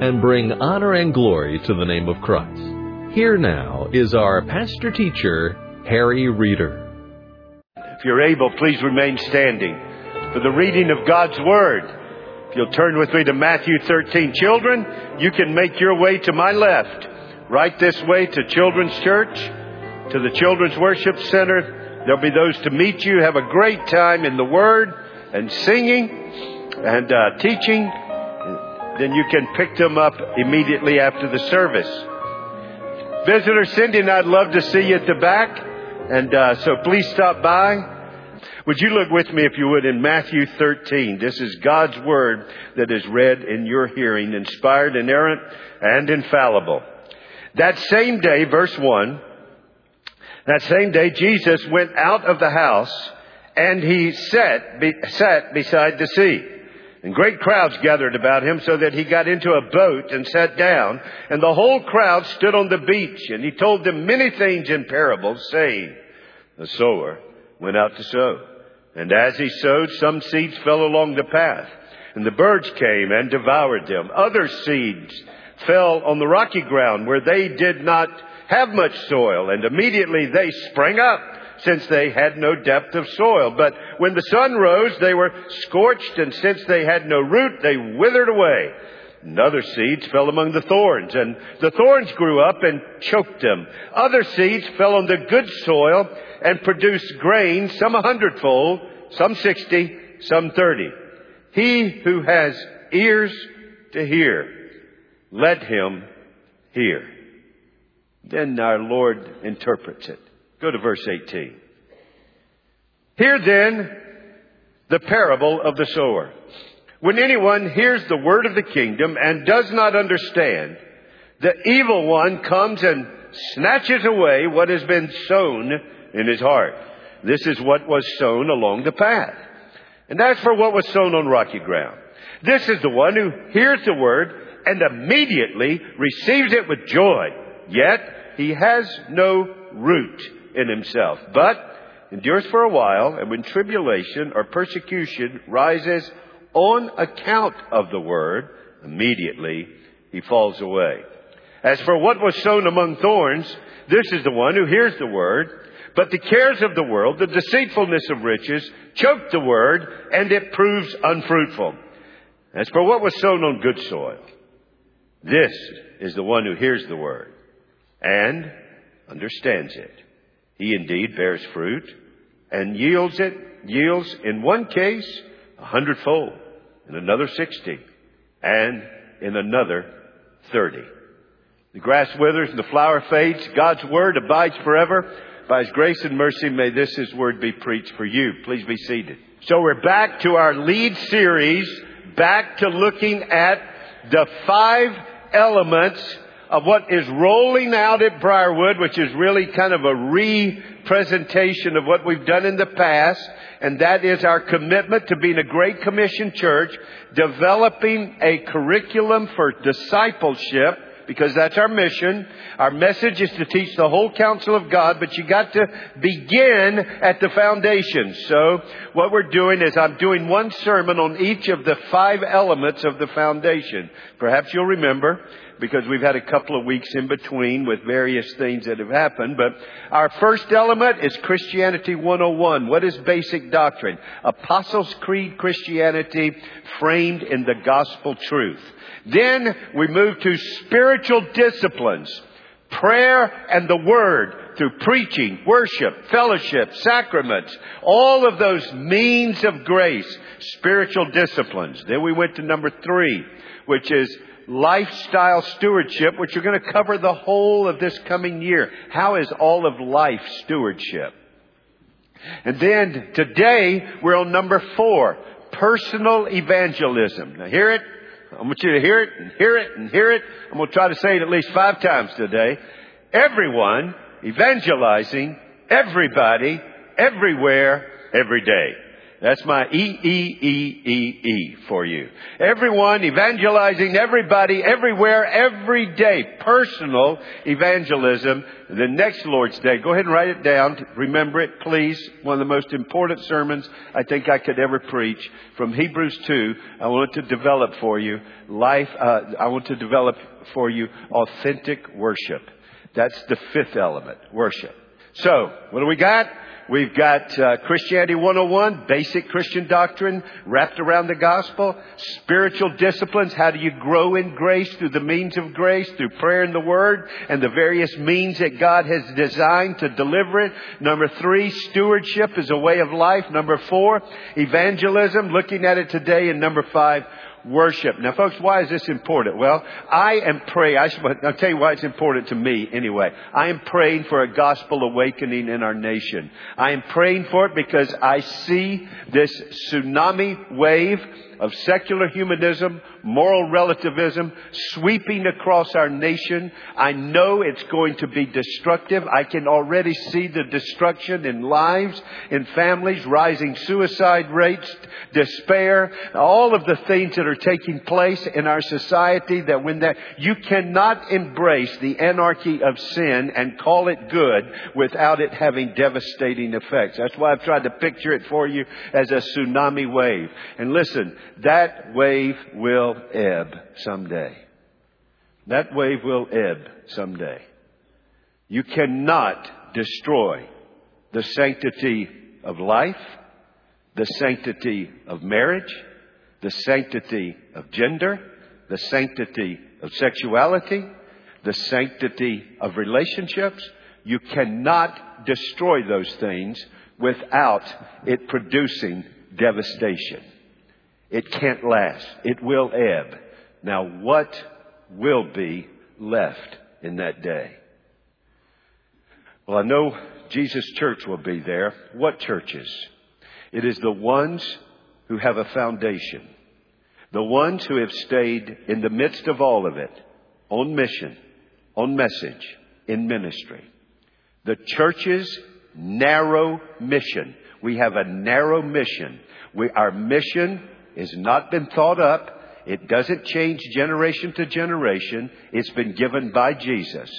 and bring honor and glory to the name of Christ. Here now is our pastor teacher, Harry Reeder. If you're able, please remain standing for the reading of God's Word. If you'll turn with me to Matthew 13. Children, you can make your way to my left. Right this way to Children's Church, to the Children's Worship Center. There'll be those to meet you. Have a great time in the Word and singing and uh, teaching then you can pick them up immediately after the service. Visitor Cindy and I'd love to see you at the back, and uh, so please stop by. Would you look with me, if you would, in Matthew 13? This is God's Word that is read in your hearing, inspired, inerrant, and infallible. That same day, verse 1, that same day Jesus went out of the house and he sat, be, sat beside the sea. And great crowds gathered about him so that he got into a boat and sat down. And the whole crowd stood on the beach. And he told them many things in parables, saying, The sower went out to sow. And as he sowed, some seeds fell along the path. And the birds came and devoured them. Other seeds fell on the rocky ground where they did not have much soil. And immediately they sprang up since they had no depth of soil. But when the sun rose, they were scorched, and since they had no root, they withered away. And other seeds fell among the thorns, and the thorns grew up and choked them. Other seeds fell on the good soil and produced grain, some a hundredfold, some sixty, some thirty. He who has ears to hear, let him hear. Then our Lord interprets it. Go to verse 18. Hear then the parable of the sower. When anyone hears the word of the kingdom and does not understand, the evil one comes and snatches away what has been sown in his heart. This is what was sown along the path. And as for what was sown on rocky ground, this is the one who hears the word and immediately receives it with joy. Yet he has no root in himself, but endures for a while, and when tribulation or persecution rises on account of the word, immediately he falls away. As for what was sown among thorns, this is the one who hears the word, but the cares of the world, the deceitfulness of riches, choke the word, and it proves unfruitful. As for what was sown on good soil, this is the one who hears the word and understands it. He indeed bears fruit and yields it, yields in one case a hundredfold, in another sixty, and in another thirty. The grass withers and the flower fades. God's word abides forever. By His grace and mercy, may this His word be preached for you. Please be seated. So we're back to our lead series, back to looking at the five elements of what is rolling out at Briarwood, which is really kind of a re-presentation of what we've done in the past, and that is our commitment to being a Great Commission church, developing a curriculum for discipleship, because that's our mission. Our message is to teach the whole counsel of God, but you got to begin at the foundation. So what we're doing is I'm doing one sermon on each of the five elements of the foundation. Perhaps you'll remember because we've had a couple of weeks in between with various things that have happened. But our first element is Christianity 101. What is basic doctrine? Apostles' Creed Christianity framed in the gospel truth. Then we move to spiritual disciplines. Prayer and the Word through preaching, worship, fellowship, sacraments, all of those means of grace, spiritual disciplines. Then we went to number three, which is lifestyle stewardship, which you're going to cover the whole of this coming year. How is all of life stewardship? And then today we're on number four, personal evangelism. Now hear it? I want you to hear it and hear it and hear it. I'm going to try to say it at least five times today. Everyone evangelizing everybody, everywhere, every day. That's my E E E E E for you. Everyone evangelizing everybody, everywhere, every day. Personal evangelism. The next Lord's Day. Go ahead and write it down. Remember it, please. One of the most important sermons I think I could ever preach. From Hebrews 2, I want to develop for you life, uh, I want to develop for you authentic worship. That's the fifth element, worship. So, what do we got? We've got uh, Christianity 101, basic Christian doctrine wrapped around the gospel. Spiritual disciplines, how do you grow in grace through the means of grace, through prayer and the word, and the various means that God has designed to deliver it. Number three, stewardship is a way of life. Number four, evangelism, looking at it today. And number five, worship. Now, folks, why is this important? Well, I am praying. I will tell you why it's important to me anyway. I am praying for a gospel awakening in our nation. I am praying for it because I see this tsunami wave of secular humanism, moral relativism sweeping across our nation. I know it's going to be destructive. I can already see the destruction in lives, in families, rising suicide rates, despair, all of the things that are taking place in our society that when that, you cannot embrace the anarchy of sin and call it good without it having devastating effects. That's why I've tried to picture it for you as a tsunami wave. And listen, that wave will ebb someday. That wave will ebb someday. You cannot destroy the sanctity of life, the sanctity of marriage, the sanctity of gender, the sanctity of sexuality, the sanctity of relationships. You cannot destroy those things without it producing devastation. It can't last. It will ebb. Now, what will be left in that day? Well, I know Jesus Church will be there. What churches? It is the ones who have a foundation. The ones who have stayed in the midst of all of it, on mission, on message, in ministry. The church's narrow mission. We have a narrow mission. We, our mission has not been thought up. It doesn't change generation to generation. It's been given by Jesus.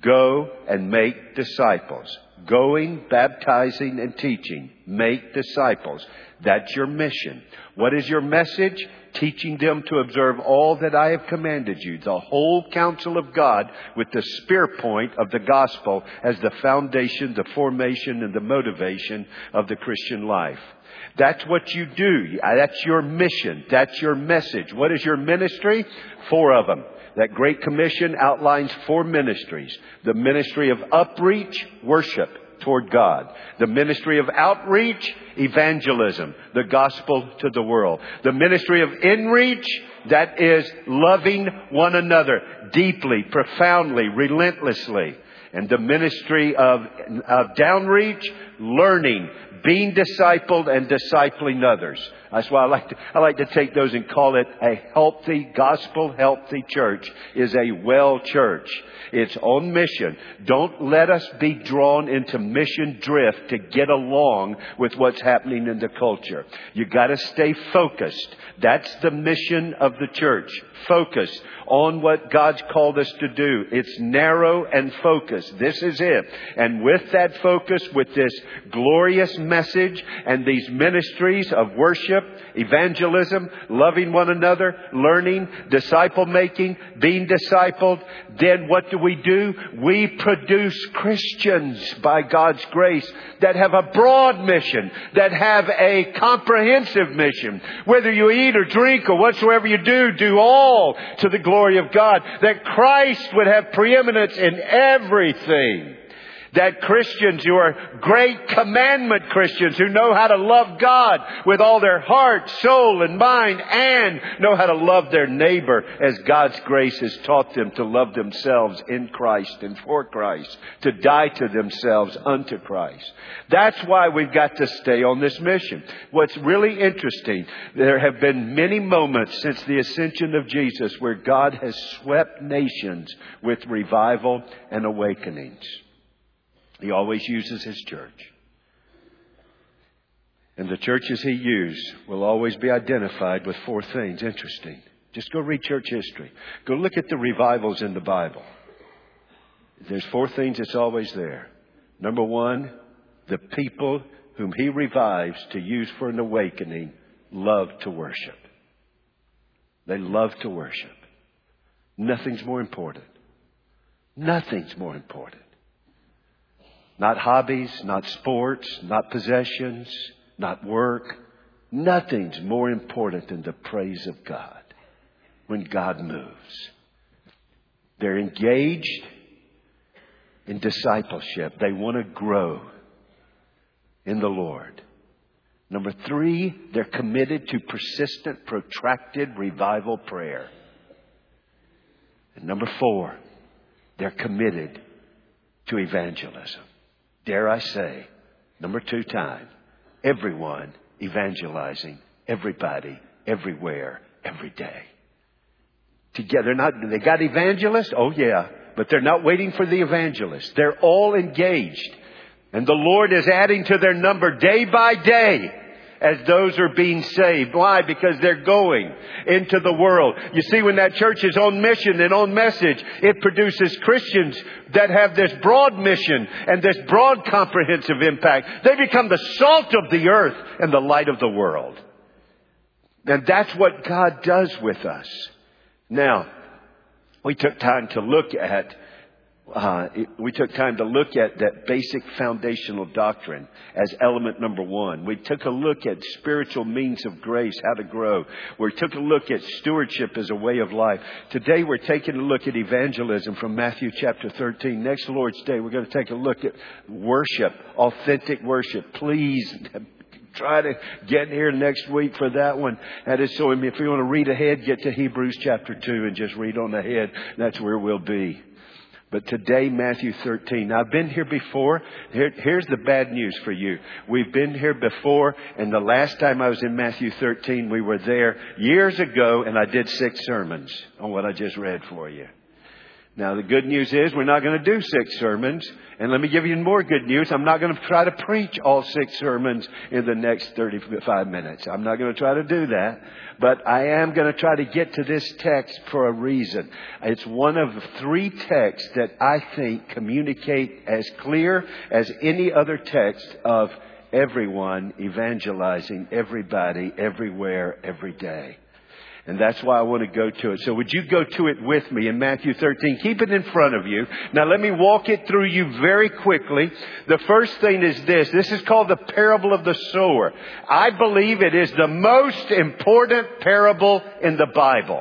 Go and make disciples. Going, baptizing, and teaching. Make disciples. That's your mission. What is your message? Teaching them to observe all that I have commanded you. The whole counsel of God with the spear point of the gospel as the foundation, the formation, and the motivation of the Christian life. That's what you do. Uh, that's your mission. That's your message. What is your ministry? Four of them. That Great Commission outlines four ministries. The ministry of upreach, worship toward God. The ministry of outreach, evangelism, the gospel to the world. The ministry of inreach, that is loving one another deeply, profoundly, relentlessly. And the ministry of, of downreach, learning, being discipled and discipling others. That's why I like to, I like to take those and call it a healthy, gospel healthy church is a well church. It's on mission. Don't let us be drawn into mission drift to get along with what's happening in the culture. You gotta stay focused. That's the mission of the church. Focus on what God's called us to do. It's narrow and focused. This is it. And with that focus, with this glorious message and these ministries of worship, evangelism, loving one another, learning, disciple making, being discipled, then what do we do? We produce Christians by God's grace that have a broad mission, that have a comprehensive mission. Whether you eat or drink or whatsoever you do, do all to the glory of God. That Christ would have preeminence in everything. That Christians who are great commandment Christians who know how to love God with all their heart, soul, and mind and know how to love their neighbor as God's grace has taught them to love themselves in Christ and for Christ, to die to themselves unto Christ. That's why we've got to stay on this mission. What's really interesting, there have been many moments since the ascension of Jesus where God has swept nations with revival and awakenings. He always uses his church. And the churches he used will always be identified with four things. Interesting. Just go read church history. Go look at the revivals in the Bible. There's four things that's always there. Number one, the people whom he revives to use for an awakening love to worship. They love to worship. Nothing's more important. Nothing's more important. Not hobbies, not sports, not possessions, not work. Nothing's more important than the praise of God when God moves. They're engaged in discipleship. They want to grow in the Lord. Number three, they're committed to persistent, protracted revival prayer. And number four, they're committed to evangelism dare I say, number two time, everyone evangelizing everybody, everywhere, every day. Together, not, they got evangelists? Oh yeah, but they're not waiting for the evangelists. They're all engaged. And the Lord is adding to their number day by day as those are being saved. Why? Because they're going into the world. You see, when that church is on mission and on message, it produces Christians that have this broad mission and this broad comprehensive impact. They become the salt of the earth and the light of the world. And that's what God does with us. Now, we took time to look at uh, it, we took time to look at that basic foundational doctrine as element number one. We took a look at spiritual means of grace, how to grow. We took a look at stewardship as a way of life. Today we're taking a look at evangelism from Matthew chapter 13. Next Lord's Day we're going to take a look at worship, authentic worship. Please try to get here next week for that one. That is so, if you want to read ahead, get to Hebrews chapter 2 and just read on ahead. That's where we'll be. But today, Matthew 13. Now, I've been here before. Here, here's the bad news for you. We've been here before, and the last time I was in Matthew 13, we were there years ago, and I did six sermons on what I just read for you. Now, the good news is we're not going to do six sermons. And let me give you more good news. I'm not going to try to preach all six sermons in the next 35 minutes. I'm not going to try to do that. But I am going to try to get to this text for a reason. It's one of three texts that I think communicate as clear as any other text of everyone evangelizing everybody, everywhere, every day. And that's why I want to go to it. So would you go to it with me in Matthew 13? Keep it in front of you. Now let me walk it through you very quickly. The first thing is this. This is called the parable of the sower. I believe it is the most important parable in the Bible.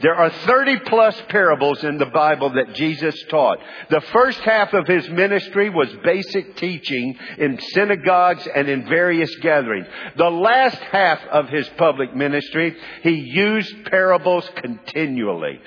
There are 30 plus parables in the Bible that Jesus taught. The first half of his ministry was basic teaching in synagogues and in various gatherings. The last half of his public ministry, he used parables continually.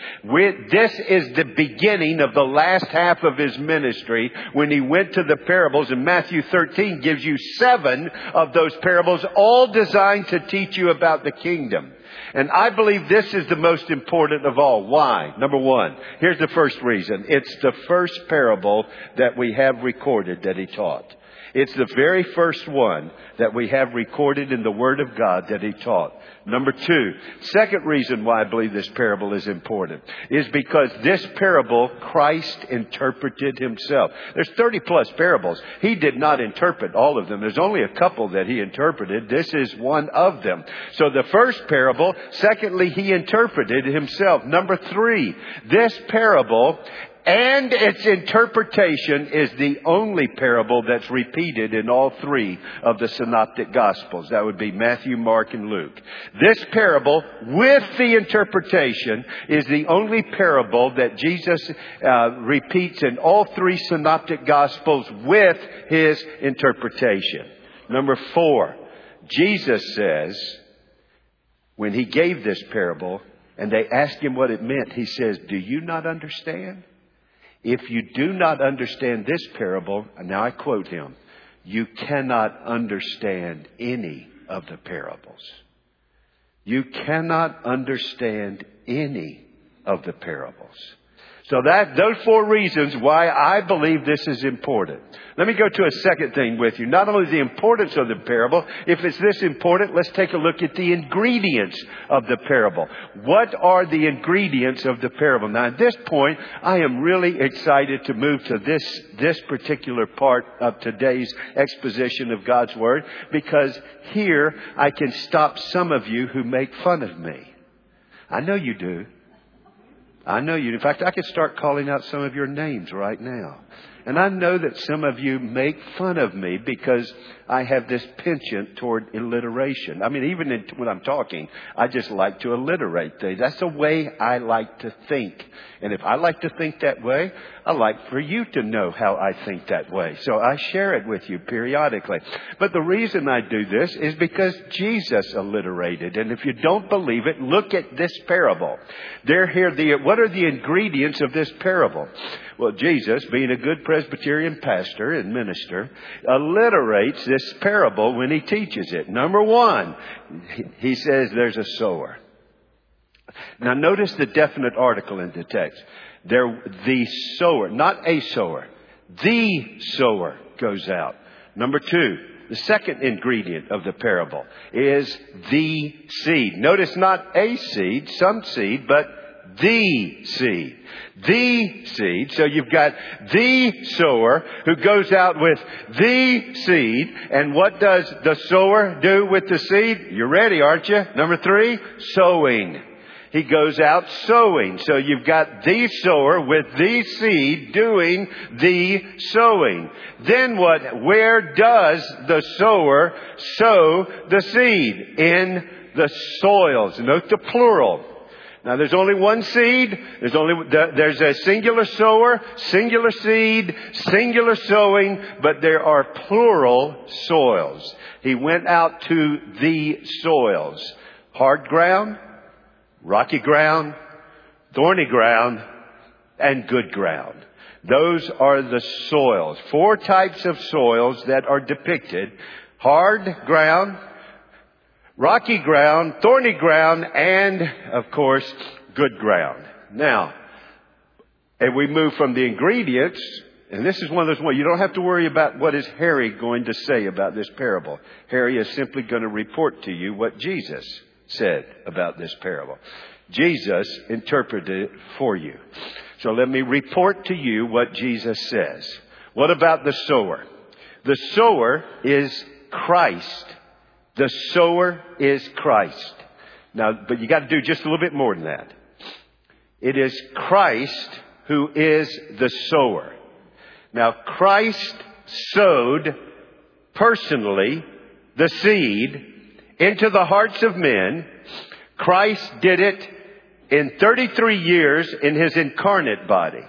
This is the beginning of the last half of his ministry when he went to the parables and Matthew 13 gives you seven of those parables all designed to teach you about the kingdom. And I believe this is the most important of all. Why? Number one, here's the first reason. It's the first parable that we have recorded that he taught. It's the very first one that we have recorded in the Word of God that He taught. Number two, second reason why I believe this parable is important is because this parable Christ interpreted Himself. There's 30 plus parables. He did not interpret all of them. There's only a couple that He interpreted. This is one of them. So the first parable, secondly, He interpreted Himself. Number three, this parable and its interpretation is the only parable that's repeated in all three of the synoptic gospels. That would be Matthew, Mark, and Luke. This parable with the interpretation is the only parable that Jesus uh, repeats in all three synoptic gospels with his interpretation. Number four, Jesus says, when he gave this parable, and they asked him what it meant, he says, Do you not understand? If you do not understand this parable, and now I quote him, you cannot understand any of the parables. You cannot understand any of the parables. So that, those four reasons why I believe this is important. Let me go to a second thing with you. Not only the importance of the parable, if it's this important, let's take a look at the ingredients of the parable. What are the ingredients of the parable? Now at this point, I am really excited to move to this, this particular part of today's exposition of God's Word because here I can stop some of you who make fun of me. I know you do. I know you. In fact, I could start calling out some of your names right now. And I know that some of you make fun of me because I have this penchant toward alliteration. I mean, even in, when I'm talking, I just like to alliterate things. That's the way I like to think. And if I like to think that way, I like for you to know how I think that way. So I share it with you periodically. But the reason I do this is because Jesus alliterated. And if you don't believe it, look at this parable. They're here. The, what are the ingredients of this parable? Well, Jesus, being a good Presbyterian pastor and minister, alliterates this parable when he teaches it. Number one, he says there's a sower. Now notice the definite article in the text. There, the sower, not a sower. The sower goes out. Number two, the second ingredient of the parable is the seed. Notice not a seed, some seed, but the seed. The seed. So you've got the sower who goes out with the seed. And what does the sower do with the seed? You're ready, aren't you? Number three, sowing. He goes out sowing. So you've got the sower with the seed doing the sowing. Then what? Where does the sower sow the seed? In the soils. Note the plural. Now there's only one seed. There's only, there's a singular sower, singular seed, singular sowing, but there are plural soils. He went out to the soils. Hard ground, rocky ground, thorny ground, and good ground. Those are the soils. Four types of soils that are depicted. Hard ground, rocky ground, thorny ground, and, of course, good ground. Now, and we move from the ingredients, and this is one of those ones, you don't have to worry about what is Harry going to say about this parable. Harry is simply going to report to you what Jesus said about this parable. Jesus interpreted it for you. So let me report to you what Jesus says. What about the sower? The sower is Christ the sower is Christ. Now, but you got to do just a little bit more than that. It is Christ who is the sower. Now, Christ sowed personally the seed into the hearts of men. Christ did it in 33 years in his incarnate body.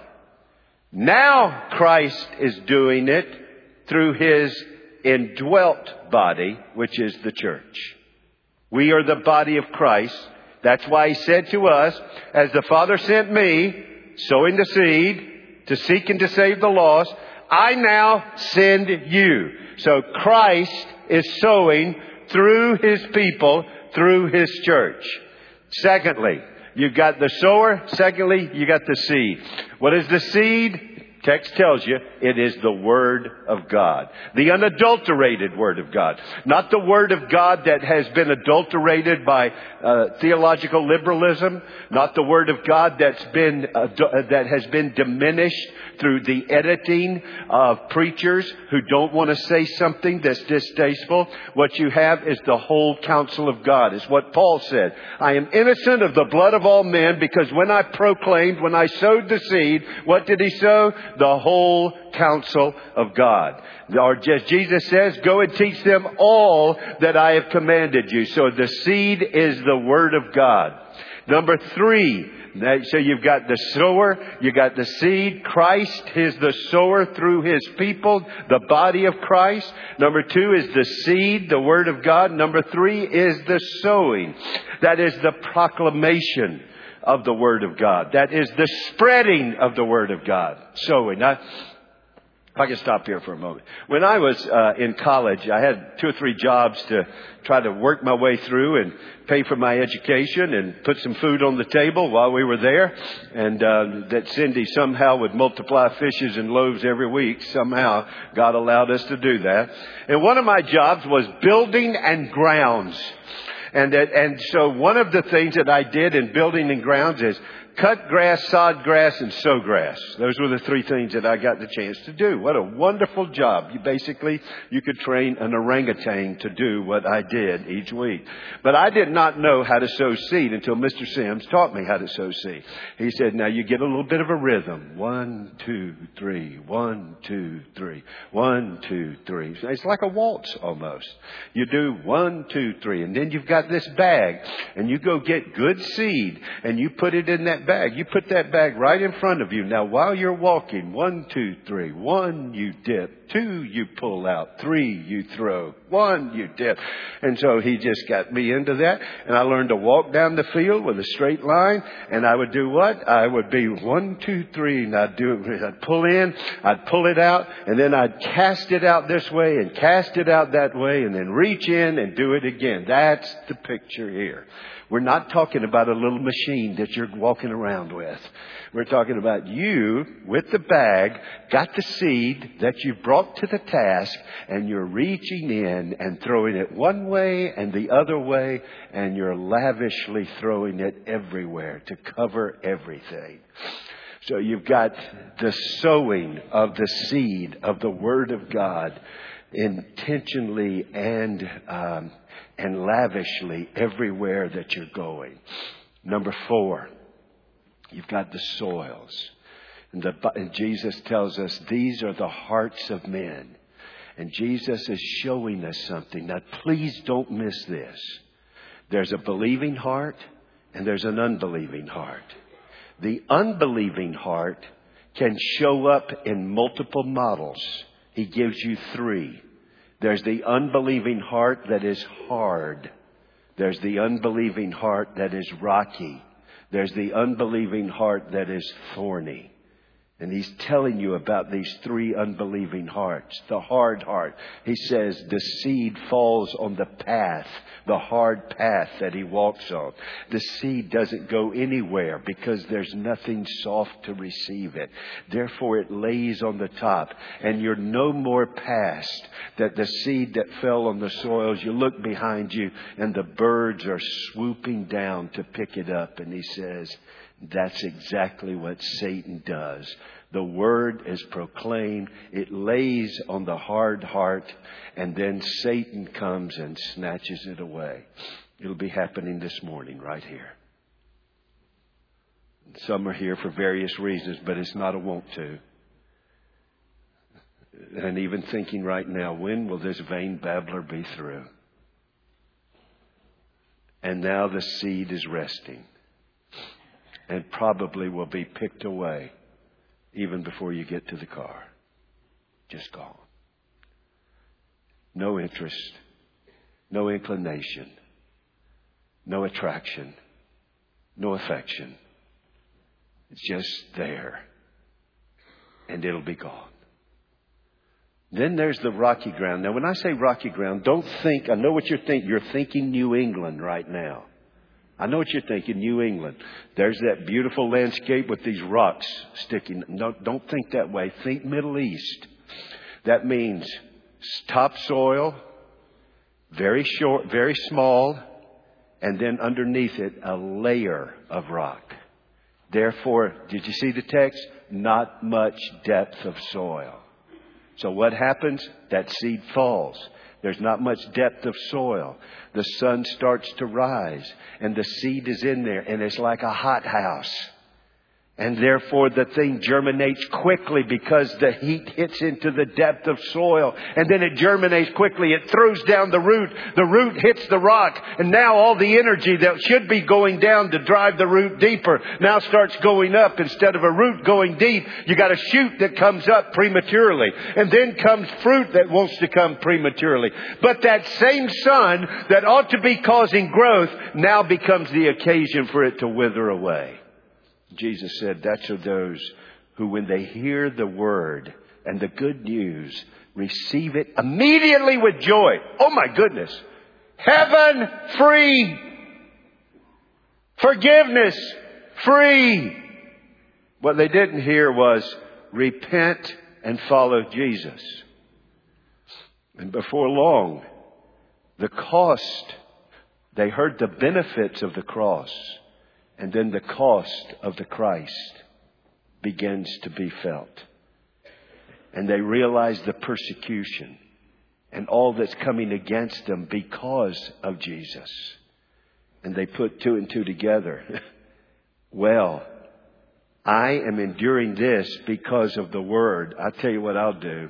Now Christ is doing it through his indwelt body, which is the church. We are the body of Christ. That's why he said to us, as the Father sent me, sowing the seed, to seek and to save the lost, I now send you. So Christ is sowing through his people, through his church. Secondly, you've got the sower. Secondly, you got the seed. What is the seed? Text tells you it is the Word of God. The unadulterated Word of God. Not the Word of God that has been adulterated by uh, theological liberalism. Not the Word of God that's been, uh, that has been diminished through the editing of preachers who don't want to say something that's distasteful. What you have is the whole counsel of God. Is what Paul said. I am innocent of the blood of all men because when I proclaimed, when I sowed the seed, what did he sow? The whole counsel of God. Or just Jesus says, go and teach them all that I have commanded you. So the seed is the word of God. Number three, so you've got the sower, you got the seed. Christ is the sower through his people, the body of Christ. Number two is the seed, the word of God. Number three is the sowing. That is the proclamation of the word of God. That is the spreading of the word of God. Sowing. Now, if I can stop here for a moment. When I was uh, in college, I had two or three jobs to try to work my way through and pay for my education and put some food on the table while we were there. And uh, that Cindy somehow would multiply fishes and loaves every week. Somehow God allowed us to do that. And one of my jobs was building and grounds. And that, and so one of the things that I did in building and grounds is cut grass, sod grass, and sow grass. Those were the three things that I got the chance to do. What a wonderful job. You basically, you could train an orangutan to do what I did each week. But I did not know how to sow seed until Mr. Sims taught me how to sow seed. He said, now you get a little bit of a rhythm. One, two, three. One, two, three. One, two, three. It's like a waltz almost. You do one, two, three. And then you've got this bag and you go get good seed and you put it in that bag. You put that bag right in front of you. Now, while you're walking, one, two, three. One, you dip. Two, you pull out. Three, you throw. One, you dip. And so he just got me into that. And I learned to walk down the field with a straight line. And I would do what? I would be one, two, three. And I'd do it. I'd pull in. I'd pull it out. And then I'd cast it out this way and cast it out that way. And then reach in and do it again. That's the picture here. We're not talking about a little machine that you're walking around with. We're talking about you with the bag, got the seed that you brought to the task, and you're reaching in and throwing it one way and the other way, and you're lavishly throwing it everywhere to cover everything. So you've got the sowing of the seed of the Word of God intentionally and um, and lavishly everywhere that you're going. Number four, you've got the soils. And, the, and Jesus tells us these are the hearts of men. And Jesus is showing us something. Now, please don't miss this. There's a believing heart and there's an unbelieving heart. The unbelieving heart can show up in multiple models. He gives you three. There's the unbelieving heart that is hard. There's the unbelieving heart that is rocky. There's the unbelieving heart that is thorny. And he's telling you about these three unbelieving hearts. The hard heart. He says the seed falls on the path, the hard path that he walks on. The seed doesn't go anywhere because there's nothing soft to receive it. Therefore it lays on the top and you're no more past that the seed that fell on the soils, you look behind you and the birds are swooping down to pick it up. And he says, that's exactly what Satan does. The word is proclaimed, it lays on the hard heart, and then Satan comes and snatches it away. It'll be happening this morning right here. Some are here for various reasons, but it's not a want to. And even thinking right now, when will this vain babbler be through? And now the seed is resting and probably will be picked away even before you get to the car. Just gone. No interest, no inclination, no attraction, no affection. It's just there. And it'll be gone. Then there's the rocky ground. Now, when I say rocky ground, don't think, I know what you're thinking. You're thinking New England right now. I know what you're thinking, New England. There's that beautiful landscape with these rocks sticking. No, don't think that way. Think Middle East. That means topsoil, very short, very small, and then underneath it, a layer of rock. Therefore, did you see the text? Not much depth of soil. So what happens? That seed falls. There's not much depth of soil. The sun starts to rise and the seed is in there and it's like a hothouse. And therefore the thing germinates quickly because the heat hits into the depth of soil. And then it germinates quickly. It throws down the root. The root hits the rock. And now all the energy that should be going down to drive the root deeper now starts going up. Instead of a root going deep, you got a shoot that comes up prematurely. And then comes fruit that wants to come prematurely. But that same sun that ought to be causing growth now becomes the occasion for it to wither away. Jesus said, that's of those who, when they hear the word and the good news, receive it immediately with joy. Oh my goodness. Heaven free. Forgiveness free. What they didn't hear was repent and follow Jesus. And before long, the cost, they heard the benefits of the cross and then the cost of the Christ begins to be felt. And they realize the persecution and all that's coming against them because of Jesus. And they put two and two together. well, I am enduring this because of the Word. I'll tell you what I'll do.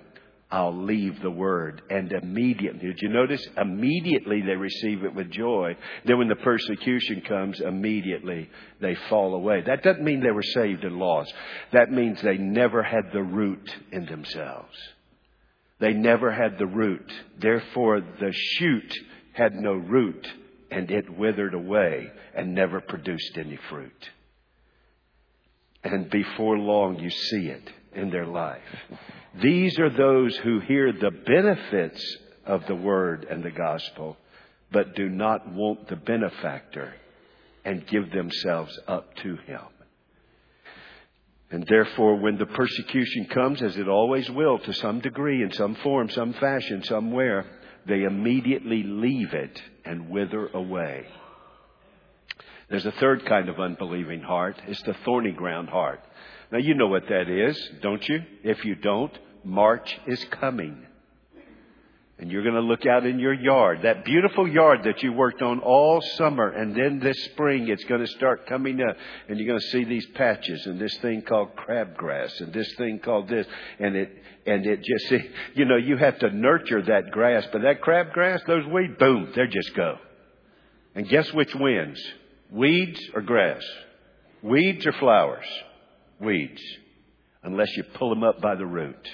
I'll leave the word. And immediately, did you notice? Immediately they receive it with joy. Then when the persecution comes, immediately they fall away. That doesn't mean they were saved and lost. That means they never had the root in themselves. They never had the root. Therefore, the shoot had no root and it withered away and never produced any fruit. And before long, you see it in their life. These are those who hear the benefits of the word and the gospel, but do not want the benefactor and give themselves up to him. And therefore, when the persecution comes, as it always will, to some degree, in some form, some fashion, somewhere, they immediately leave it and wither away. There's a third kind of unbelieving heart. It's the thorny ground heart. Now, you know what that is, don't you? If you don't, March is coming. And you're going to look out in your yard, that beautiful yard that you worked on all summer, and then this spring it's going to start coming up, and you're going to see these patches, and this thing called crabgrass, and this thing called this, and it, and it just, you know, you have to nurture that grass, but that crabgrass, those weeds, boom, they just go. And guess which wins? Weeds or grass? Weeds or flowers? Weeds unless you pull them up by the root.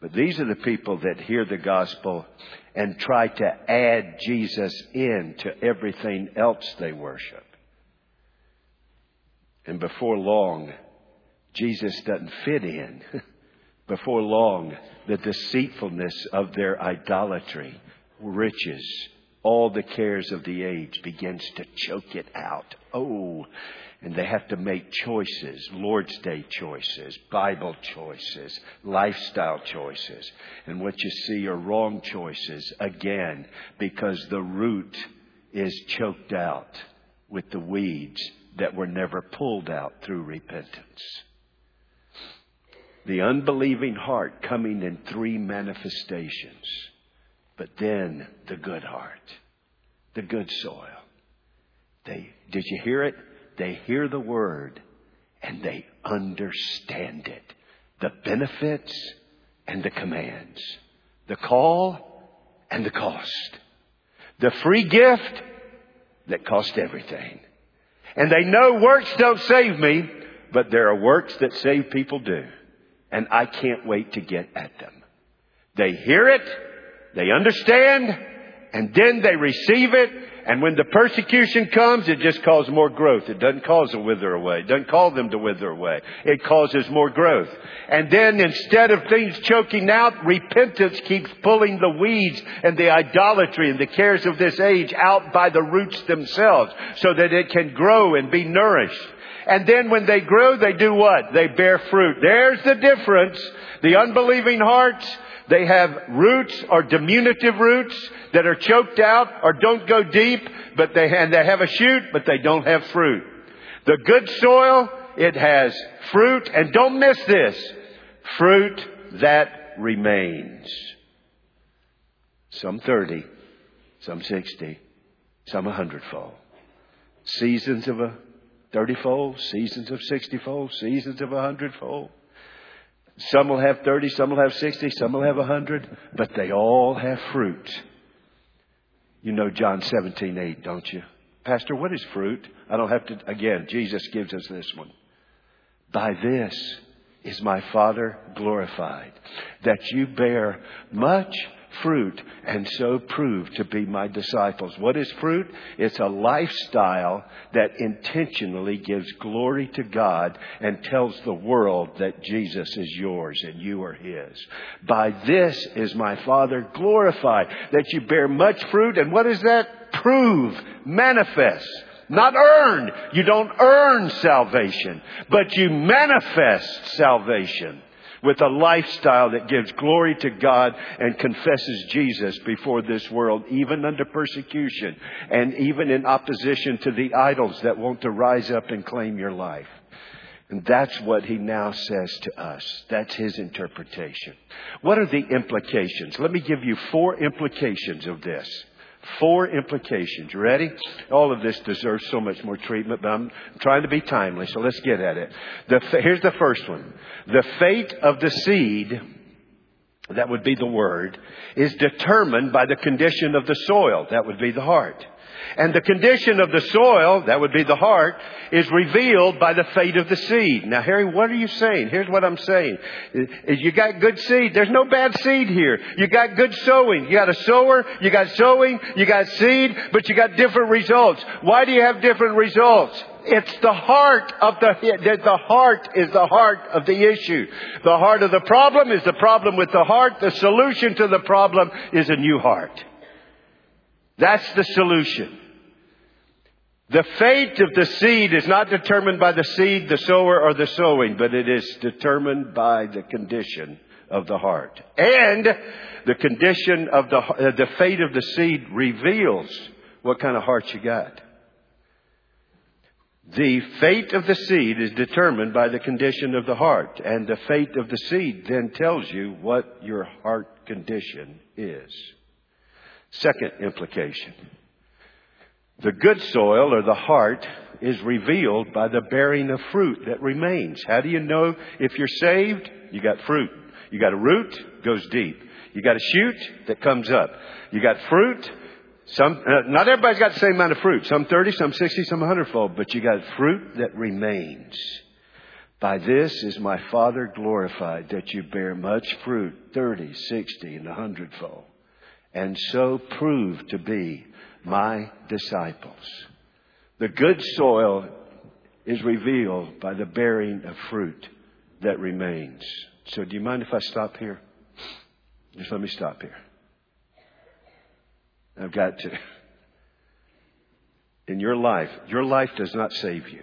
But these are the people that hear the gospel and try to add Jesus in to everything else they worship. And before long, Jesus doesn't fit in. before long, the deceitfulness of their idolatry, riches, all the cares of the age begins to choke it out. Oh, and they have to make choices, Lord's Day choices, Bible choices, lifestyle choices. And what you see are wrong choices again because the root is choked out with the weeds that were never pulled out through repentance. The unbelieving heart coming in three manifestations, but then the good heart, the good soil. They, did you hear it? They hear the word and they understand it. The benefits and the commands. The call and the cost. The free gift that cost everything. And they know works don't save me, but there are works that save people do. And I can't wait to get at them. They hear it, they understand, and then they receive it, And when the persecution comes, it just causes more growth. It doesn't cause a wither away. It doesn't cause them to wither away. It causes more growth. And then instead of things choking out, repentance keeps pulling the weeds and the idolatry and the cares of this age out by the roots themselves so that it can grow and be nourished. And then when they grow, they do what? They bear fruit. There's the difference. The unbelieving hearts, they have roots or diminutive roots that are choked out or don't go deep, but they, and they have a shoot, but they don't have fruit. The good soil, it has fruit, and don't miss this, fruit that remains. Some 30, some 60, some a hundredfold. Seasons of a 30 fold, seasons of 60 fold, seasons of a hundredfold. Some will have 30, some will have 60, some will have 100, but they all have fruit. You know John 17, 8, don't you? Pastor, what is fruit? I don't have to, again, Jesus gives us this one. By this is my Father glorified, that you bear much fruit and so prove to be my disciples. What is fruit? It's a lifestyle that intentionally gives glory to God and tells the world that Jesus is yours and you are His. By this is my Father glorified, that you bear much fruit. And what is that? Prove, manifest. Not earn. You don't earn salvation, but you manifest salvation with a lifestyle that gives glory to God and confesses Jesus before this world, even under persecution and even in opposition to the idols that want to rise up and claim your life. And that's what he now says to us. That's his interpretation. What are the implications? Let me give you four implications of this. Four implications. You ready? All of this deserves so much more treatment, but I'm trying to be timely, so let's get at it. The, here's the first one. The fate of the seed, that would be the word, is determined by the condition of the soil. That would be the heart. And the condition of the soil, that would be the heart, is revealed by the fate of the seed. Now, Harry, what are you saying? Here's what I'm saying. You got good seed. There's no bad seed here. You got good sowing. You got a sower, you got sowing, you got seed, but you got different results. Why do you have different results? It's the heart of the, the heart is the heart of the issue. The heart of the problem is the problem with the heart. The solution to the problem is a new heart. That's the solution. The fate of the seed is not determined by the seed, the sower, or the sowing, but it is determined by the condition of the heart. And the condition of the, uh, the fate of the seed reveals what kind of heart you got. The fate of the seed is determined by the condition of the heart, and the fate of the seed then tells you what your heart condition is. Second implication. The good soil or the heart is revealed by the bearing of fruit that remains. How do you know if you're saved? You got fruit. You got a root, goes deep. You got a shoot that comes up. You got fruit. Some, uh, not everybody's got the same amount of fruit. Some 30, some 60, some 100 fold, but you got fruit that remains. By this is my Father glorified that you bear much fruit, 30, 60, and 100 fold and so prove to be my disciples. The good soil is revealed by the bearing of fruit that remains. So, do you mind if I stop here? Just let me stop here. I've got to. In your life, your life does not save you.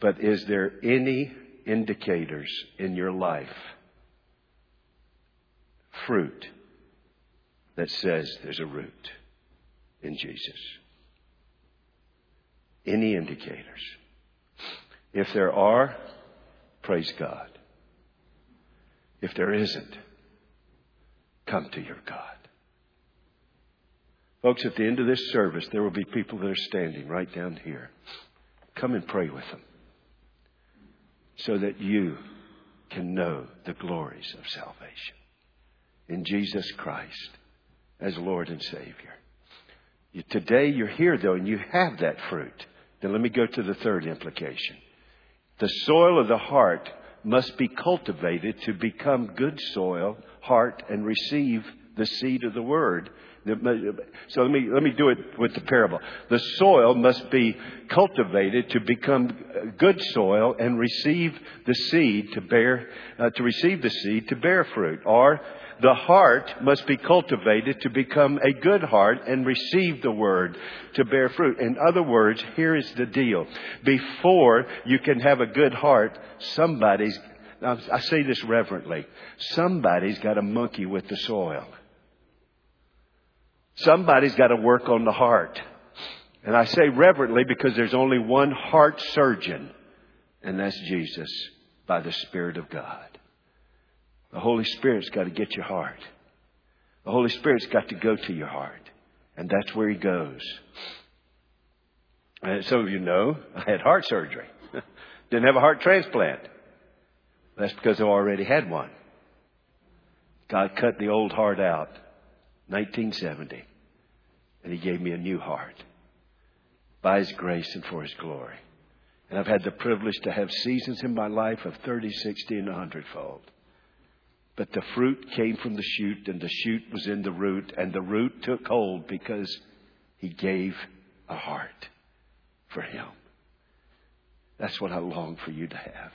But is there any indicators in your life? Fruit that says there's a root in Jesus. Any indicators? If there are, praise God. If there isn't, come to your God. Folks, at the end of this service, there will be people that are standing right down here. Come and pray with them so that you can know the glories of salvation. In Jesus Christ as Lord and Savior. Today you're here though and you have that fruit. Then let me go to the third implication. The soil of the heart must be cultivated to become good soil, heart, and receive the seed of the word So let me, let me do it with the parable. The soil must be cultivated to become good soil and receive the seed to bear, uh, to receive the seed to bear fruit. Or the heart must be cultivated to become a good heart and receive the word to bear fruit. In other words, here is the deal. Before you can have a good heart, somebody's, I say this reverently, somebody's got a monkey with the soil. Somebody's got to work on the heart. And I say reverently because there's only one heart surgeon, and that's Jesus by the Spirit of God. The Holy Spirit's got to get your heart. The Holy Spirit's got to go to your heart. And that's where He goes. And some of you know, I had heart surgery. Didn't have a heart transplant. That's because I already had one. God cut the old heart out 1970. And He gave me a new heart by His grace and for His glory. And I've had the privilege to have seasons in my life of 30, 60, and 100 fold. But the fruit came from the shoot, and the shoot was in the root, and the root took hold because He gave a heart for Him. That's what I long for you to have.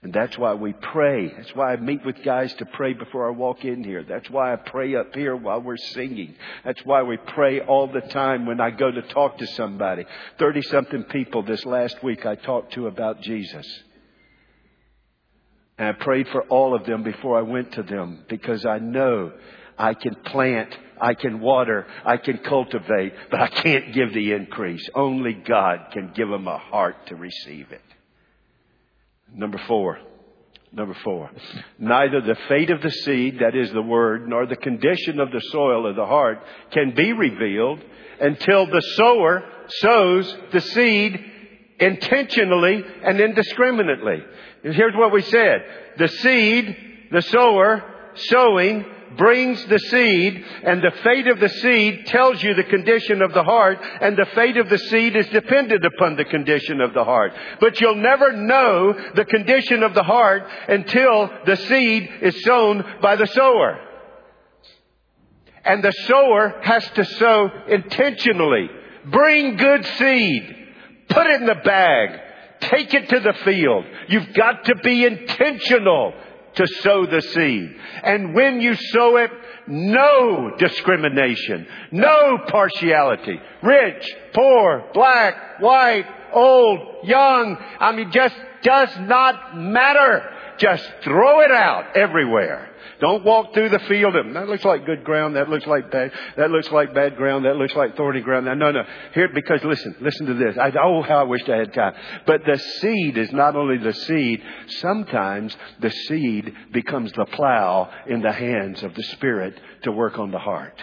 And that's why we pray. That's why I meet with guys to pray before I walk in here. That's why I pray up here while we're singing. That's why we pray all the time when I go to talk to somebody. 30 something people this last week I talked to about Jesus. And I prayed for all of them before I went to them because I know I can plant, I can water, I can cultivate, but I can't give the increase. Only God can give them a heart to receive it. Number four. Number four. Neither the fate of the seed, that is the word, nor the condition of the soil of the heart can be revealed until the sower sows the seed intentionally and indiscriminately. Here's what we said. The seed, the sower, sowing, brings the seed, and the fate of the seed tells you the condition of the heart, and the fate of the seed is dependent upon the condition of the heart. But you'll never know the condition of the heart until the seed is sown by the sower. And the sower has to sow intentionally. Bring good seed. Put it in the bag. Take it to the field. You've got to be intentional to sow the seed. And when you sow it, no discrimination, no partiality. Rich, poor, black, white, old, young. I mean, just does not matter. Just throw it out everywhere. Don't walk through the field and that looks like good ground, that looks like bad, that looks like bad ground, that looks like thorny ground. No, no, no. Here, because listen, listen to this. I, oh, how I wished I had time. But the seed is not only the seed, sometimes the seed becomes the plow in the hands of the Spirit to work on the heart.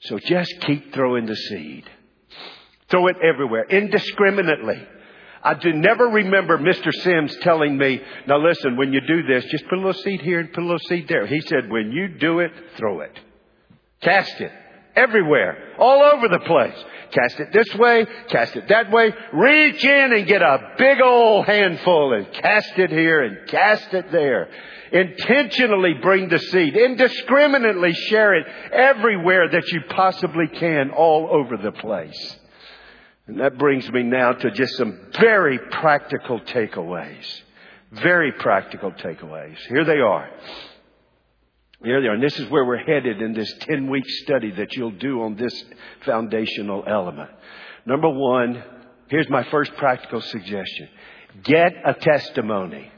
So just keep throwing the seed. Throw it everywhere, indiscriminately. I do never remember Mr. Sims telling me, now listen, when you do this, just put a little seed here and put a little seed there. He said, when you do it, throw it. Cast it. Everywhere. All over the place. Cast it this way, cast it that way. Reach in and get a big old handful and cast it here and cast it there. Intentionally bring the seed. Indiscriminately share it everywhere that you possibly can all over the place. And that brings me now to just some very practical takeaways. Very practical takeaways. Here they are. Here they are. And this is where we're headed in this 10 week study that you'll do on this foundational element. Number one, here's my first practical suggestion. Get a testimony.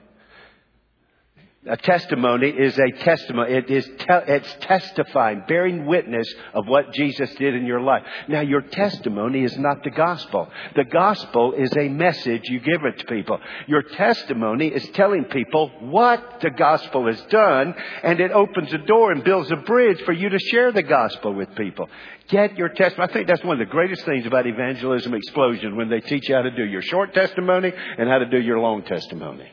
A testimony is a testimony. It is te- it's testifying, bearing witness of what Jesus did in your life. Now, your testimony is not the gospel. The gospel is a message you give it to people. Your testimony is telling people what the gospel has done, and it opens a door and builds a bridge for you to share the gospel with people. Get your testimony. I think that's one of the greatest things about evangelism explosion when they teach you how to do your short testimony and how to do your long testimony.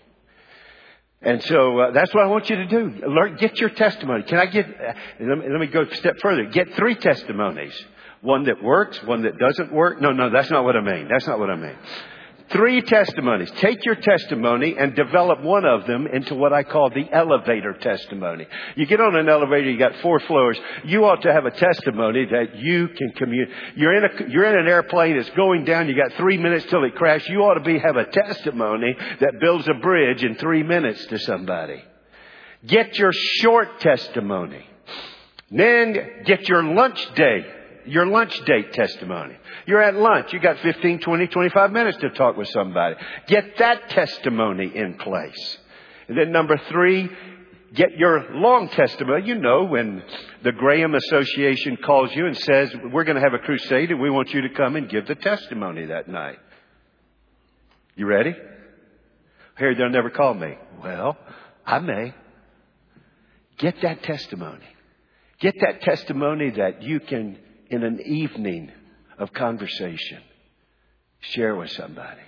And so uh, that's what I want you to do. Learn, get your testimony. Can I get? Uh, let, me, let me go a step further. Get three testimonies. One that works, one that doesn't work. No, no, that's not what I mean. That's not what I mean. Three testimonies. Take your testimony and develop one of them into what I call the elevator testimony. You get on an elevator, you got four floors. You ought to have a testimony that you can communicate. You're in a, you're in an airplane, it's going down, you got three minutes till it crashes. You ought to be, have a testimony that builds a bridge in three minutes to somebody. Get your short testimony. Then get your lunch day your lunch date testimony. You're at lunch. You got 15, 20, 25 minutes to talk with somebody. Get that testimony in place. And then number three, get your long testimony. You know, when the Graham Association calls you and says, we're going to have a crusade and we want you to come and give the testimony that night. You ready? Harry, they'll never call me. Well, I may. Get that testimony. Get that testimony that you can in an evening of conversation, share with somebody.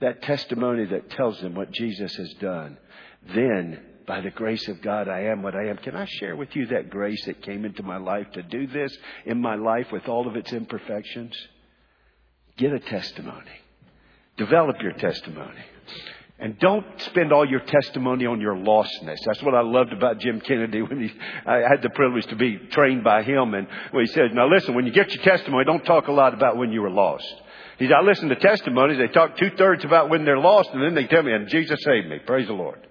That testimony that tells them what Jesus has done. Then, by the grace of God, I am what I am. Can I share with you that grace that came into my life to do this in my life with all of its imperfections? Get a testimony. Develop your testimony. And don't spend all your testimony on your lostness. That's what I loved about Jim Kennedy when he, I had the privilege to be trained by him. And when he said, now listen, when you get your testimony, don't talk a lot about when you were lost. He said, I listen to testimonies. They talk two thirds about when they're lost and then they tell me, and Jesus saved me. Praise the Lord.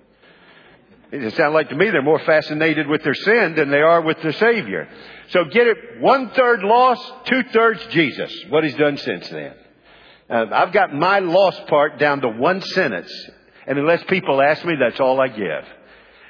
It sounds like to me they're more fascinated with their sin than they are with their Savior. So get it one third lost, two thirds Jesus. What he's done since then. Uh, I've got my lost part down to one sentence and unless people ask me, that's all I give.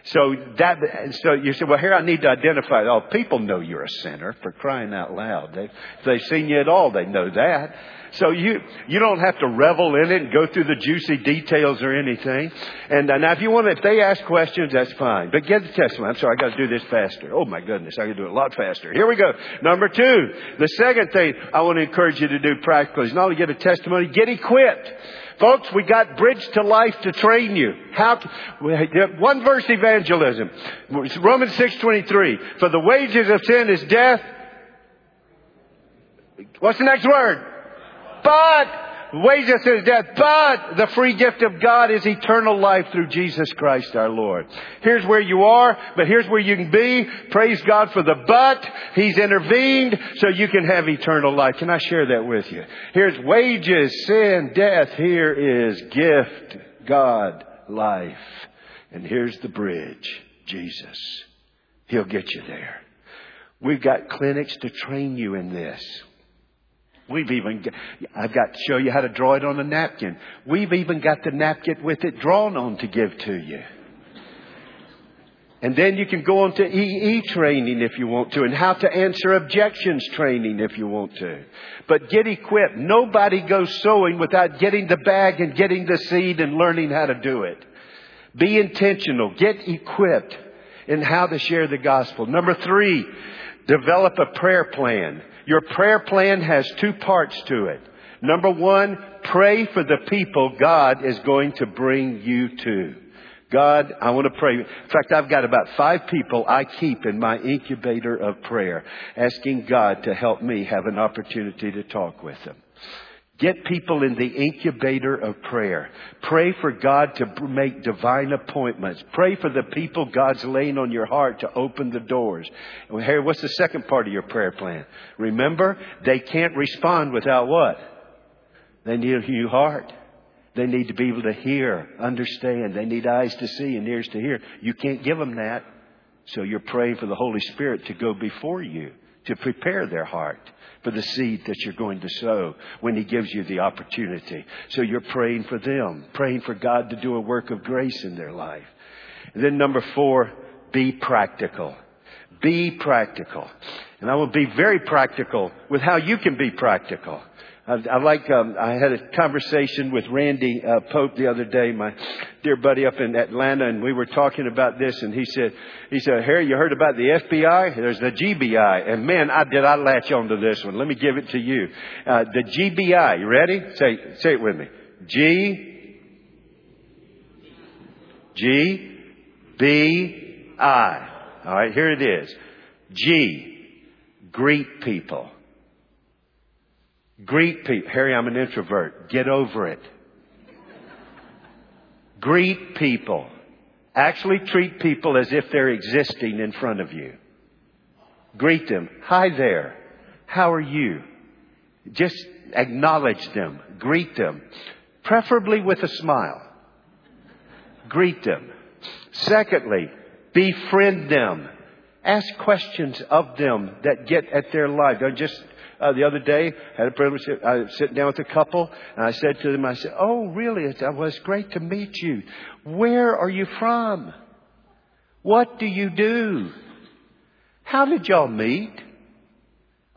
So that, so you say, well, here I need to identify. Oh, people know you're a sinner for crying out loud. They, if they've seen you at all, they know that. So you, you don't have to revel in it and go through the juicy details or anything. And uh, now if you want to, if they ask questions, that's fine. But get the testimony. I'm sorry, I got to do this faster. Oh my goodness, I can do it a lot faster. Here we go. Number two, the second thing I want to encourage you to do practically is not only get a testimony, get equipped. Folks, we got bridge to life to train you. How, to, one verse evangelism. Romans 6.23. For the wages of sin is death. What's the next word? But wages is death, but the free gift of God is eternal life through Jesus Christ our Lord. Here's where you are, but here's where you can be. Praise God for the but. He's intervened so you can have eternal life. Can I share that with you? Here's wages, sin, death. Here is gift, God, life. And here's the bridge, Jesus. He'll get you there. We've got clinics to train you in this. We've even, I've got to show you how to draw it on a napkin. We've even got the napkin with it drawn on to give to you. And then you can go on to EE training if you want to and how to answer objections training if you want to. But get equipped. Nobody goes sowing without getting the bag and getting the seed and learning how to do it. Be intentional. Get equipped in how to share the gospel. Number three, develop a prayer plan. Your prayer plan has two parts to it. Number one, pray for the people God is going to bring you to. God, I want to pray. In fact, I've got about five people I keep in my incubator of prayer, asking God to help me have an opportunity to talk with them. Get people in the incubator of prayer. Pray for God to make divine appointments. Pray for the people God's laying on your heart to open the doors. Here, what's the second part of your prayer plan? Remember, they can't respond without what? They need a new heart. They need to be able to hear, understand. They need eyes to see and ears to hear. You can't give them that. So you're praying for the Holy Spirit to go before you, to prepare their heart for the seed that you're going to sow when He gives you the opportunity. So you're praying for them, praying for God to do a work of grace in their life. And then number four, be practical. Be practical. And I will be very practical with how you can be practical. I, I like. Um, I had a conversation with Randy uh, Pope the other day, my dear buddy up in Atlanta, and we were talking about this. And he said, "He said, Harry, you heard about the FBI? There's the GBI, and man, I did I latch onto this one. Let me give it to you. Uh, the GBI. You ready? Say say it with me. G G B I. All right, here it is. G. Greet people. Greet people. Harry, I'm an introvert. Get over it. Greet people. Actually treat people as if they're existing in front of you. Greet them. Hi there. How are you? Just acknowledge them. Greet them. Preferably with a smile. Greet them. Secondly, befriend them. Ask questions of them that get at their life. I just uh, the other day had a privilege. I was sitting down with a couple, and I said to them, "I said, oh, really? It was great to meet you. Where are you from? What do you do? How did y'all meet?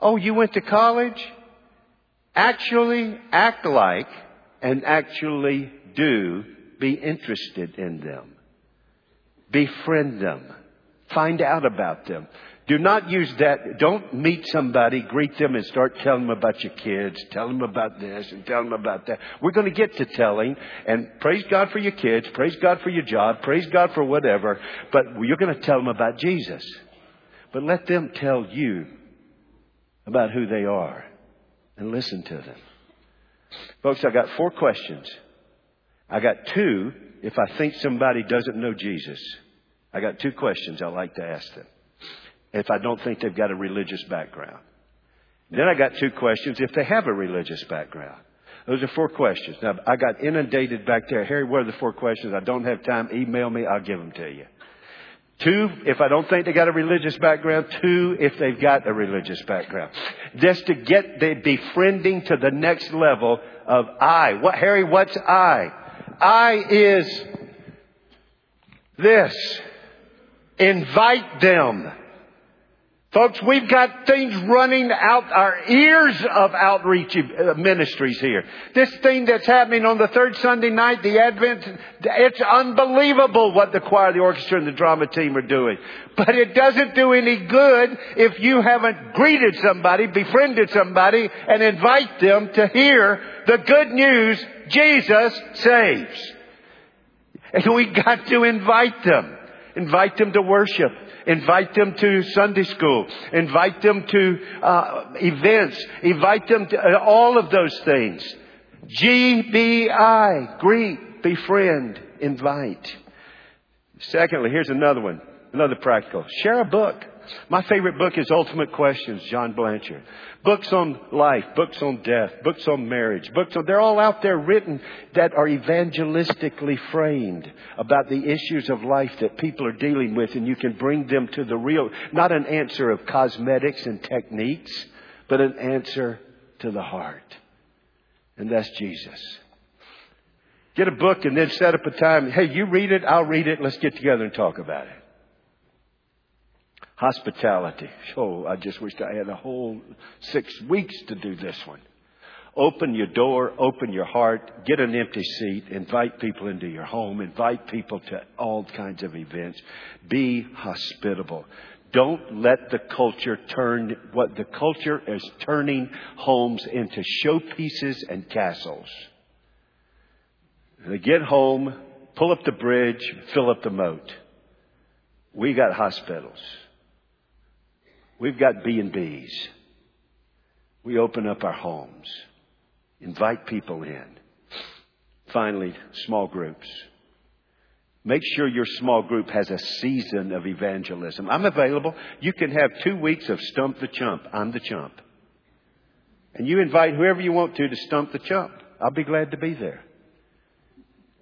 Oh, you went to college? Actually, act like and actually do be interested in them. Befriend them. Find out about them. Do not use that. Don't meet somebody, greet them, and start telling them about your kids. Tell them about this and tell them about that. We're going to get to telling, and praise God for your kids, praise God for your job, praise God for whatever, but you're going to tell them about Jesus. But let them tell you about who they are and listen to them. Folks, I got four questions. I got two if I think somebody doesn't know Jesus. I got two questions I'd like to ask them. If I don't think they've got a religious background. Then I got two questions if they have a religious background. Those are four questions. Now, I got inundated back there. Harry, what are the four questions? I don't have time. Email me. I'll give them to you. Two, if I don't think they got a religious background. Two, if they've got a religious background. Just to get the befriending to the next level of I. What, Harry, what's I? I is this. Invite them. Folks, we've got things running out our ears of outreach ministries here. This thing that's happening on the third Sunday night, the Advent, it's unbelievable what the choir, the orchestra, and the drama team are doing. But it doesn't do any good if you haven't greeted somebody, befriended somebody, and invite them to hear the good news Jesus saves. And we got to invite them. Invite them to worship. Invite them to Sunday school. Invite them to uh, events. Invite them to uh, all of those things. GBI. Greet, befriend, invite. Secondly, here's another one. Another practical. Share a book. My favorite book is Ultimate Questions, John Blanchard. Books on life, books on death, books on marriage, books on, they're all out there written that are evangelistically framed about the issues of life that people are dealing with and you can bring them to the real, not an answer of cosmetics and techniques, but an answer to the heart. And that's Jesus. Get a book and then set up a time. Hey, you read it, I'll read it, let's get together and talk about it. Hospitality. Oh, I just wished I had a whole six weeks to do this one. Open your door, open your heart, get an empty seat, invite people into your home, invite people to all kinds of events. Be hospitable. Don't let the culture turn what the culture is turning homes into showpieces and castles. They get home, pull up the bridge, fill up the moat. We got hospitals. We've got B&Bs. We open up our homes, invite people in. Finally, small groups. Make sure your small group has a season of evangelism. I'm available. You can have two weeks of Stump the Chump. I'm the chump. And you invite whoever you want to to stump the chump. I'll be glad to be there.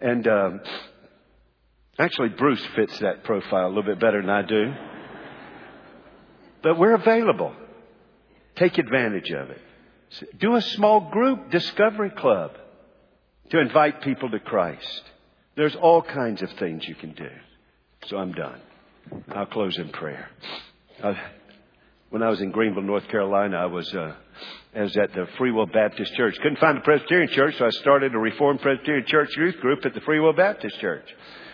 And um, actually, Bruce fits that profile a little bit better than I do. But we're available. Take advantage of it. Do a small group discovery club to invite people to Christ. There's all kinds of things you can do. So I'm done. I'll close in prayer. Uh, when I was in Greenville, North Carolina, I was, uh, I was at the Free Will Baptist Church. Couldn't find a Presbyterian church, so I started a Reformed Presbyterian Church youth group at the Free Will Baptist Church.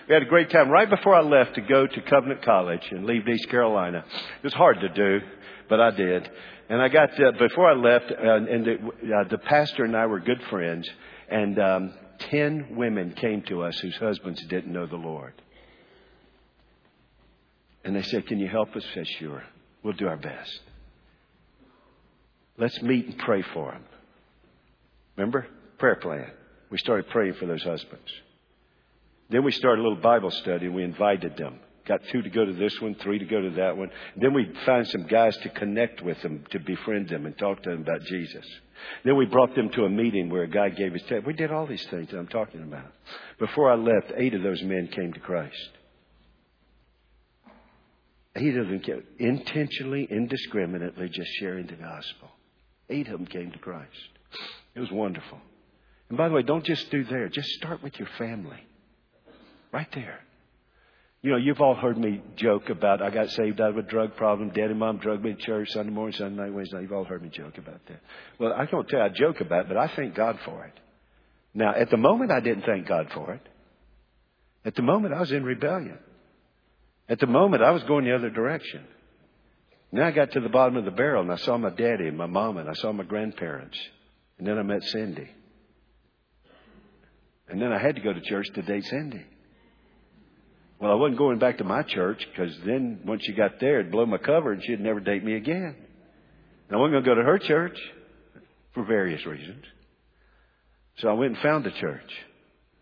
We had a great time. Right before I left to go to Covenant College and leave East Carolina, it was hard to do, but I did. And I got uh, before I left, uh, and the, uh, the pastor and I were good friends, and um, ten women came to us whose husbands didn't know the Lord. And they said, "Can you help us?" I said, "Sure, we'll do our best. Let's meet and pray for them." Remember prayer plan. We started praying for those husbands. Then we started a little Bible study and we invited them. Got two to go to this one, three to go to that one. Then we found some guys to connect with them, to befriend them and talk to them about Jesus. Then we brought them to a meeting where a guy gave his testimony. We did all these things that I'm talking about. Before I left, eight of those men came to Christ. Eight of them came, intentionally, indiscriminately, just sharing the gospel. Eight of them came to Christ. It was wonderful. And by the way, don't just do there. Just start with your family. Right there. You know, you've all heard me joke about I got saved out of a drug problem. Daddy and mom drugged me to church Sunday morning, Sunday night, Wednesday night. You've all heard me joke about that. Well, I can't tell you I joke about it, but I thank God for it. Now, at the moment, I didn't thank God for it. At the moment, I was in rebellion. At the moment, I was going the other direction. Then I got to the bottom of the barrel and I saw my daddy and my mom and I saw my grandparents. And then I met Cindy. And then I had to go to church to date Cindy. Well, I wasn't going back to my church because then once she got there, it'd blow my cover and she'd never date me again. And I wasn't going to go to her church for various reasons. So I went and found a church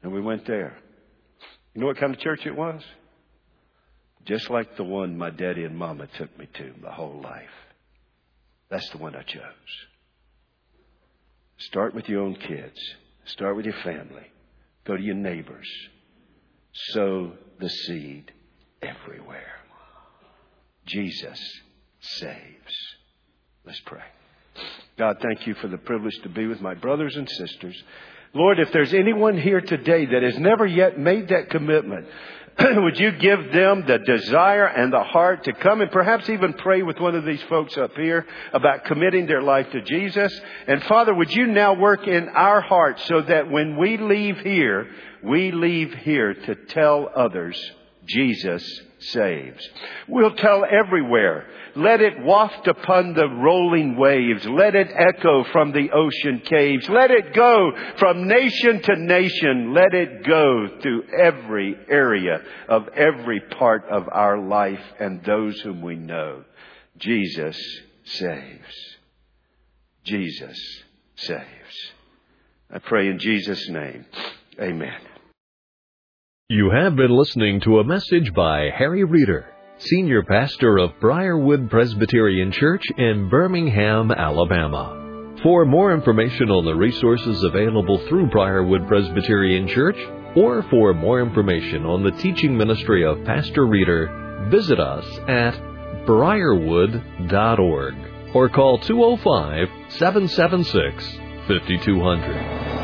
and we went there. You know what kind of church it was? Just like the one my daddy and mama took me to my whole life. That's the one I chose. Start with your own kids. Start with your family. Go to your neighbors. Sow the seed everywhere. Jesus saves. Let's pray. God, thank you for the privilege to be with my brothers and sisters. Lord, if there's anyone here today that has never yet made that commitment, would you give them the desire and the heart to come and perhaps even pray with one of these folks up here about committing their life to Jesus? And Father, would you now work in our hearts so that when we leave here, we leave here to tell others Jesus saves. We'll tell everywhere. Let it waft upon the rolling waves. Let it echo from the ocean caves. Let it go from nation to nation. Let it go through every area of every part of our life and those whom we know. Jesus saves. Jesus saves. I pray in Jesus' name. Amen. You have been listening to a message by Harry Reeder, Senior Pastor of Briarwood Presbyterian Church in Birmingham, Alabama. For more information on the resources available through Briarwood Presbyterian Church, or for more information on the teaching ministry of Pastor Reeder, visit us at briarwood.org or call 205 776 5200.